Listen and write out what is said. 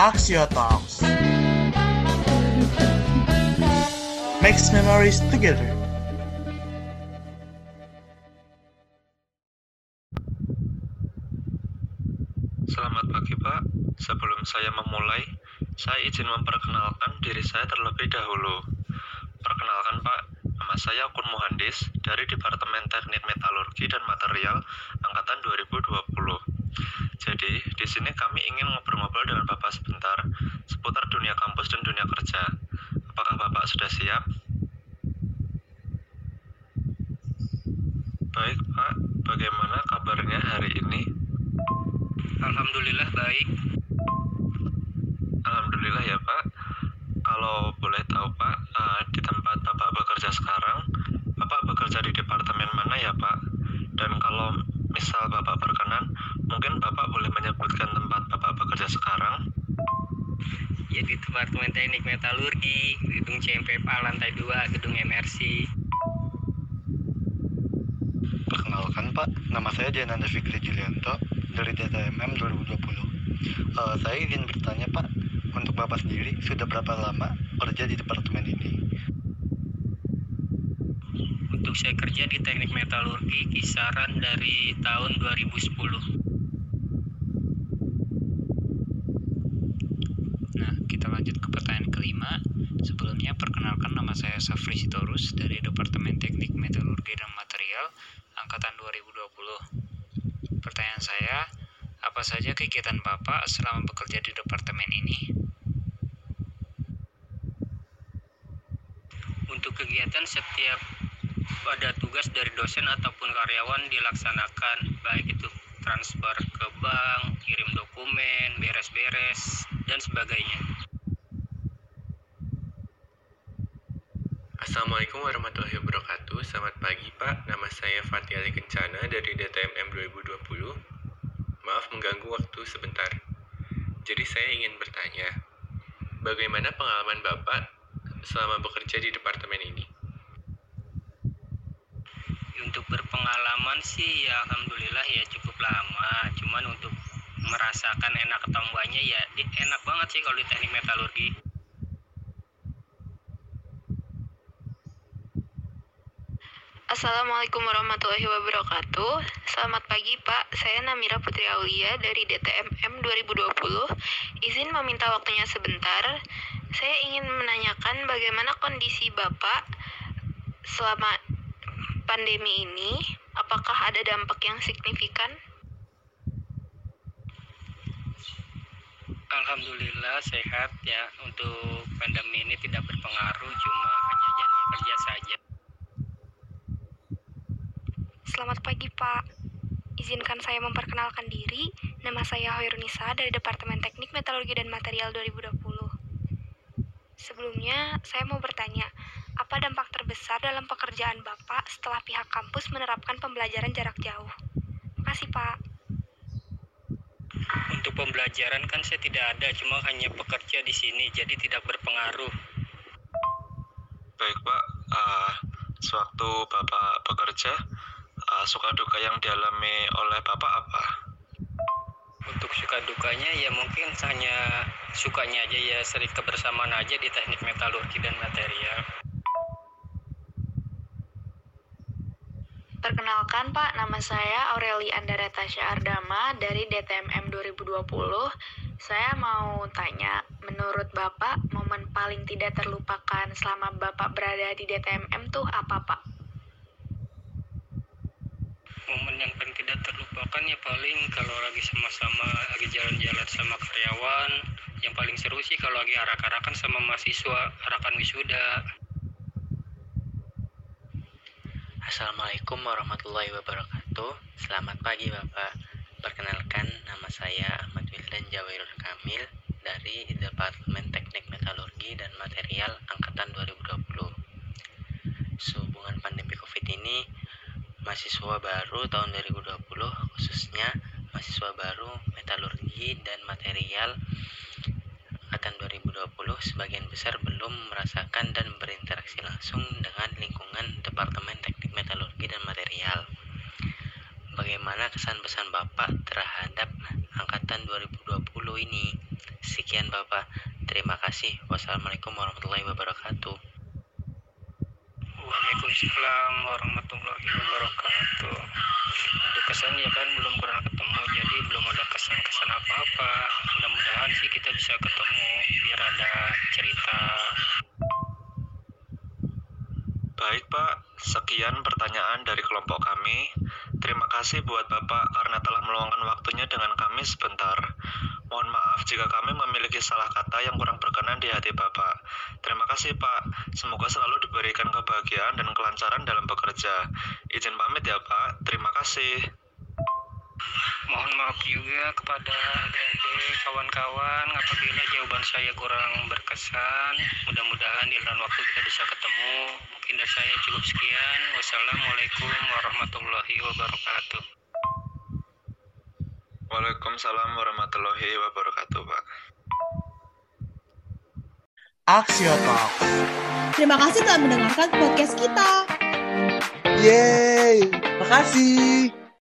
Axio Talks. Makes memories together. Selamat pagi Pak. Sebelum saya memulai, saya izin memperkenalkan diri saya terlebih dahulu. Perkenalkan Pak, nama saya Kun Muhandis dari Departemen Teknik Metalurgi dan Material Angkatan 2020. Jadi, di sini kami ingin ngobrol-ngobrol dengan Bapak sebentar seputar dunia kampus dan dunia kerja. Apakah Bapak sudah siap? Baik Pak, bagaimana kabarnya hari ini? Alhamdulillah baik. Alhamdulillah ya Pak. Kalau boleh tahu Pak, uh, di tempat Bapak bekerja sekarang, Bapak bekerja di departemen mana ya Pak? Dan kalau misal Bapak berkenan, mungkin Bapak boleh menyebutkan tempat Bapak bekerja sekarang? Ya di Departemen Teknik Metalurgi, gedung CMPPA lantai 2, gedung MRC. Perkenalkan Pak, nama saya Jananda Fikri Julianto dari DTMM 2020. Uh, saya ingin bertanya Pak, untuk Bapak sendiri sudah berapa lama kerja di departemen ini? Untuk saya kerja di Teknik Metalurgi kisaran dari tahun 2010. Nah, kita lanjut ke pertanyaan kelima. Sebelumnya, perkenalkan nama saya Safri Sitorus dari Departemen Teknik Metalurgi dan Material Angkatan 2020. Pertanyaan saya, apa saja kegiatan Bapak selama bekerja di departemen ini? Untuk kegiatan setiap ada tugas dari dosen ataupun karyawan dilaksanakan, baik itu transfer ke bank, kirim dokumen, beres-beres, dan sebagainya. Assalamualaikum warahmatullahi wabarakatuh Selamat pagi Pak Nama saya Fatih Ali Kencana dari DTMM 2020 Maaf mengganggu waktu sebentar Jadi saya ingin bertanya Bagaimana pengalaman Bapak selama bekerja di departemen ini? Untuk berpengalaman sih ya alhamdulillah ya cukup lama. Cuman untuk merasakan enak atau ya enak banget sih kalau di teknik metalurgi. Assalamualaikum warahmatullahi wabarakatuh. Selamat pagi Pak, saya Namira Putri Aulia dari DTMM 2020. Izin meminta waktunya sebentar. Saya ingin menanyakan bagaimana kondisi Bapak selama pandemi ini. Apakah ada dampak yang signifikan? Alhamdulillah sehat ya. Untuk pandemi ini tidak berpengaruh, cuma hanya jadwal kerja saja. Selamat pagi, Pak. Izinkan saya memperkenalkan diri. Nama saya Hoirunisa dari Departemen Teknik Metalurgi dan Material 2020. Sebelumnya, saya mau bertanya, apa dampak terbesar dalam pekerjaan Bapak setelah pihak kampus menerapkan pembelajaran jarak jauh? Makasih, Pak. Untuk pembelajaran kan saya tidak ada, cuma hanya bekerja di sini, jadi tidak berpengaruh. Baik Pak, uh, sewaktu Bapak bekerja, uh, suka duka yang dialami oleh Bapak apa? Untuk suka dukanya ya mungkin hanya sukanya aja ya sering kebersamaan aja di teknik metalurgi dan material. Perkenalkan Pak, nama saya Aureli Andara Tasya Ardama dari DTMM 2020. Saya mau tanya, menurut Bapak, momen paling tidak terlupakan selama Bapak berada di DTMM tuh apa Pak? Momen yang paling tidak terlupakan ya paling kalau lagi sama-sama lagi jalan-jalan sama karyawan. Yang paling seru sih kalau lagi arak-arakan sama mahasiswa, arakan wisuda. Assalamualaikum warahmatullahi wabarakatuh. Selamat pagi Bapak. Perkenalkan nama saya Ahmad Wildan Jawairul Kamil dari Departemen Teknik Metalurgi dan Material Angkatan 2020. Sehubungan pandemi Covid ini, mahasiswa baru tahun 2020 khususnya mahasiswa baru metalurgi dan material angkatan 2020 sebagian besar belum merasakan dan berinteraksi langsung dengan lingkungan Departemen Teknik Metalurgi dan Material. Bagaimana kesan pesan Bapak terhadap angkatan 2020 ini? Sekian Bapak. Terima kasih. Wassalamualaikum warahmatullahi wabarakatuh. Waalaikumsalam warahmatullahi wabarakatuh. Untuk kesan ya kan belum pernah ketemu, jadi belum ada kesan-kesan apa-apa. Kasih buat Bapak karena telah meluangkan waktunya dengan kami sebentar. Mohon maaf jika kami memiliki salah kata yang kurang berkenan di hati Bapak. Terima kasih Pak, semoga selalu diberikan kebahagiaan dan kelancaran dalam bekerja. Izin pamit ya Pak, terima kasih. Mohon maaf juga kepada adik-adik kawan-kawan apabila jawaban saya kurang berkesan. Mudah-mudahan di lain waktu kita bisa ketemu. Mungkin dari saya cukup sekian. Wassalamualaikum warahmatullahi wabarakatuh. Waalaikumsalam warahmatullahi wabarakatuh Pak. Axio Talk. Terima kasih telah mendengarkan podcast kita. Yeay, makasih.